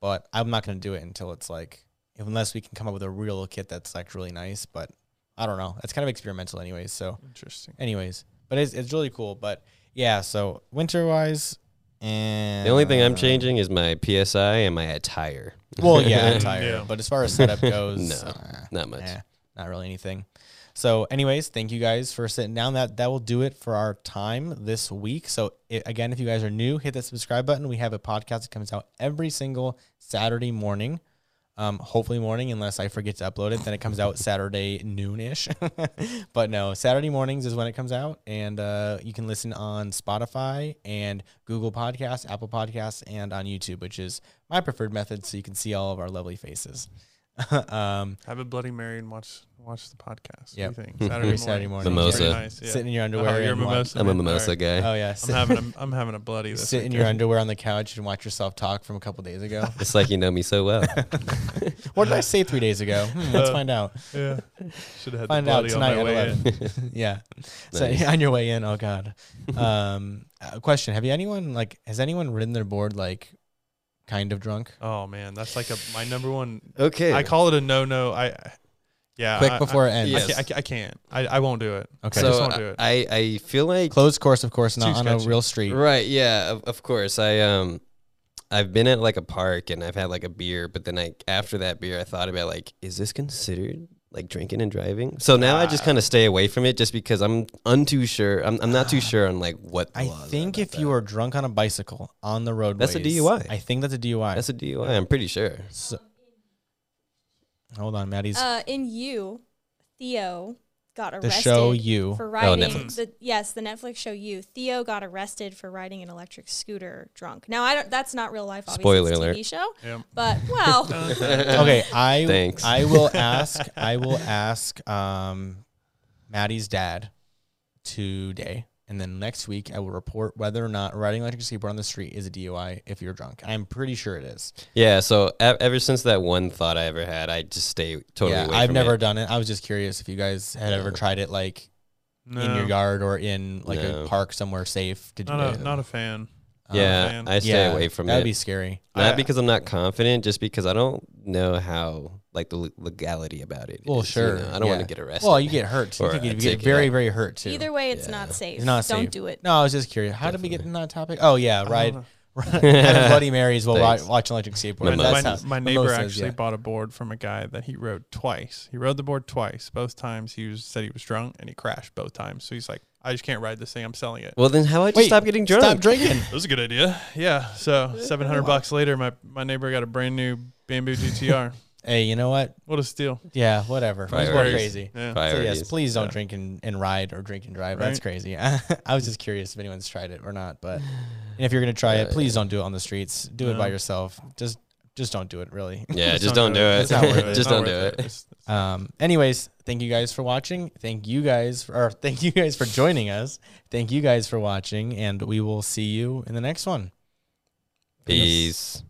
but I'm not gonna do it until it's like unless we can come up with a real kit that's like really nice. But I don't know. It's kind of experimental anyways. So Interesting. anyways, but it's it's really cool. But yeah, so winter wise, and The only thing I'm changing is my PSI and my attire. Well, yeah, entire. Yeah. But as far as setup goes, No, uh, Not much. eh, not really anything. So, anyways, thank you guys for sitting down. That that will do it for our time this week. So, i again, if you guys are new, hit that subscribe button. We have a podcast that comes out every single Saturday morning. Um, hopefully morning, unless I forget to upload it, then it comes out Saturday noonish. but no, Saturday mornings is when it comes out, and uh, you can listen on Spotify and Google Podcasts, Apple Podcasts, and on YouTube, which is my preferred method, so you can see all of our lovely faces. um, Have a Bloody Mary and watch watch the podcast. Yep. What do you think? Every Saturday morning. Saturday morning. Mimosa. pretty Nice. Yeah. Sit in your underwear. Oh, you're a and watch- mimosa. I'm a mimosa guy. Oh yeah, I'm having a, I'm having a bloody. This sit in your underwear on the couch and watch yourself talk from a couple days ago. It's like you know me so well. what did I say three days ago? Hmm, let's Uh, find out. Yeah. Should have had Find the out tonight on at my way in. eleven. yeah. So Nice. on your way in, oh god. Um, a question: Have you anyone like has anyone ridden their board like kind of drunk? Oh man, that's like a my number one. Okay. I call it a no no. I yeah. Quick I- before I, it ends. I, Yes. can't, I, can't, I can't. I, I won't do it. Okay. I just won't do it. I, I feel like Closed course, of course, not Too on a real street. Right, yeah, of, of course. I um I've been at like a park and I've had like a beer, but then I after that beer I thought about like is this considered like drinking and driving? So now I just kind of stay away from it just because I'm untoo sure. I'm I'm not too sure on like what the I laws think about if you are drunk on a bicycle on the road, That's a DUI. I think that's a DUI. That's a DUI, I'm pretty sure. So, hold on, Maddie's. Uh, in you, Theo got The show you. for riding. Netflix. the, yes, the Netflix show you. Theo got arrested for riding an electric scooter drunk. Now I don't. That's not real life. Obviously, Spoiler it's a alert. TV show. Yeah. But well, okay, I Thanks. I will ask I will ask um Maddie's dad today. And then next week I will report whether or not riding electric skateboard on the street is a DUI if you're drunk. I'm pretty sure it is. Yeah, so ever since that one thought I ever had, I just stay totally yeah, away I've from never it. done it. I was just curious if you guys had ever tried it like no, in your yard or in like No. a park somewhere safe to do not it. a not a fan. Yeah, fan. I stay yeah, away from That'd it. be scary. Not I- because I'm not confident, just because I don't know how like the le- legality about it. Well, is, you sure. know? I don't want yeah. to get arrested. Well, you get hurt. too. Or You a get, you get ticket. very, very hurt too. either way, it's Yeah. not safe. It's not Don't safe. do it. No, I was just curious. How did we get in that topic? Oh yeah, I don't ride know. having Bloody Marys while Thanks. ri- watching electric skateboard. My, Mimosas. That's my, my neighbor mimosas, actually yeah. bought a board from a guy that he rode twice. He rode the board twice. Both times he was said he was drunk and he crashed both times. So he's like, I just can't ride this thing. I'm selling it. well, then how about you Wait, stop getting drunk? Stop drinking. That was a good idea. Yeah. So seven hundred bucks later, my my neighbor got a brand new Bamboo GTR. hey, you know what? what a steal! Yeah, whatever. It's more Priorities. crazy. Yeah. So Priorities. yes, please don't Yeah. drink and, and ride or drink and drive. That's Right. crazy. I was just curious if anyone's tried it or not. But and if you're gonna try it, uh, Yeah, please don't do it on the streets. Do it by No. yourself. Just just don't do it. Really. Yeah, just don't do It's it. it. Just don't do worth it. Um. Anyways, thank you guys for watching. Thank you guys for, or thank you guys for joining us. Thank you guys for watching, and we will see you in the next one. Peace.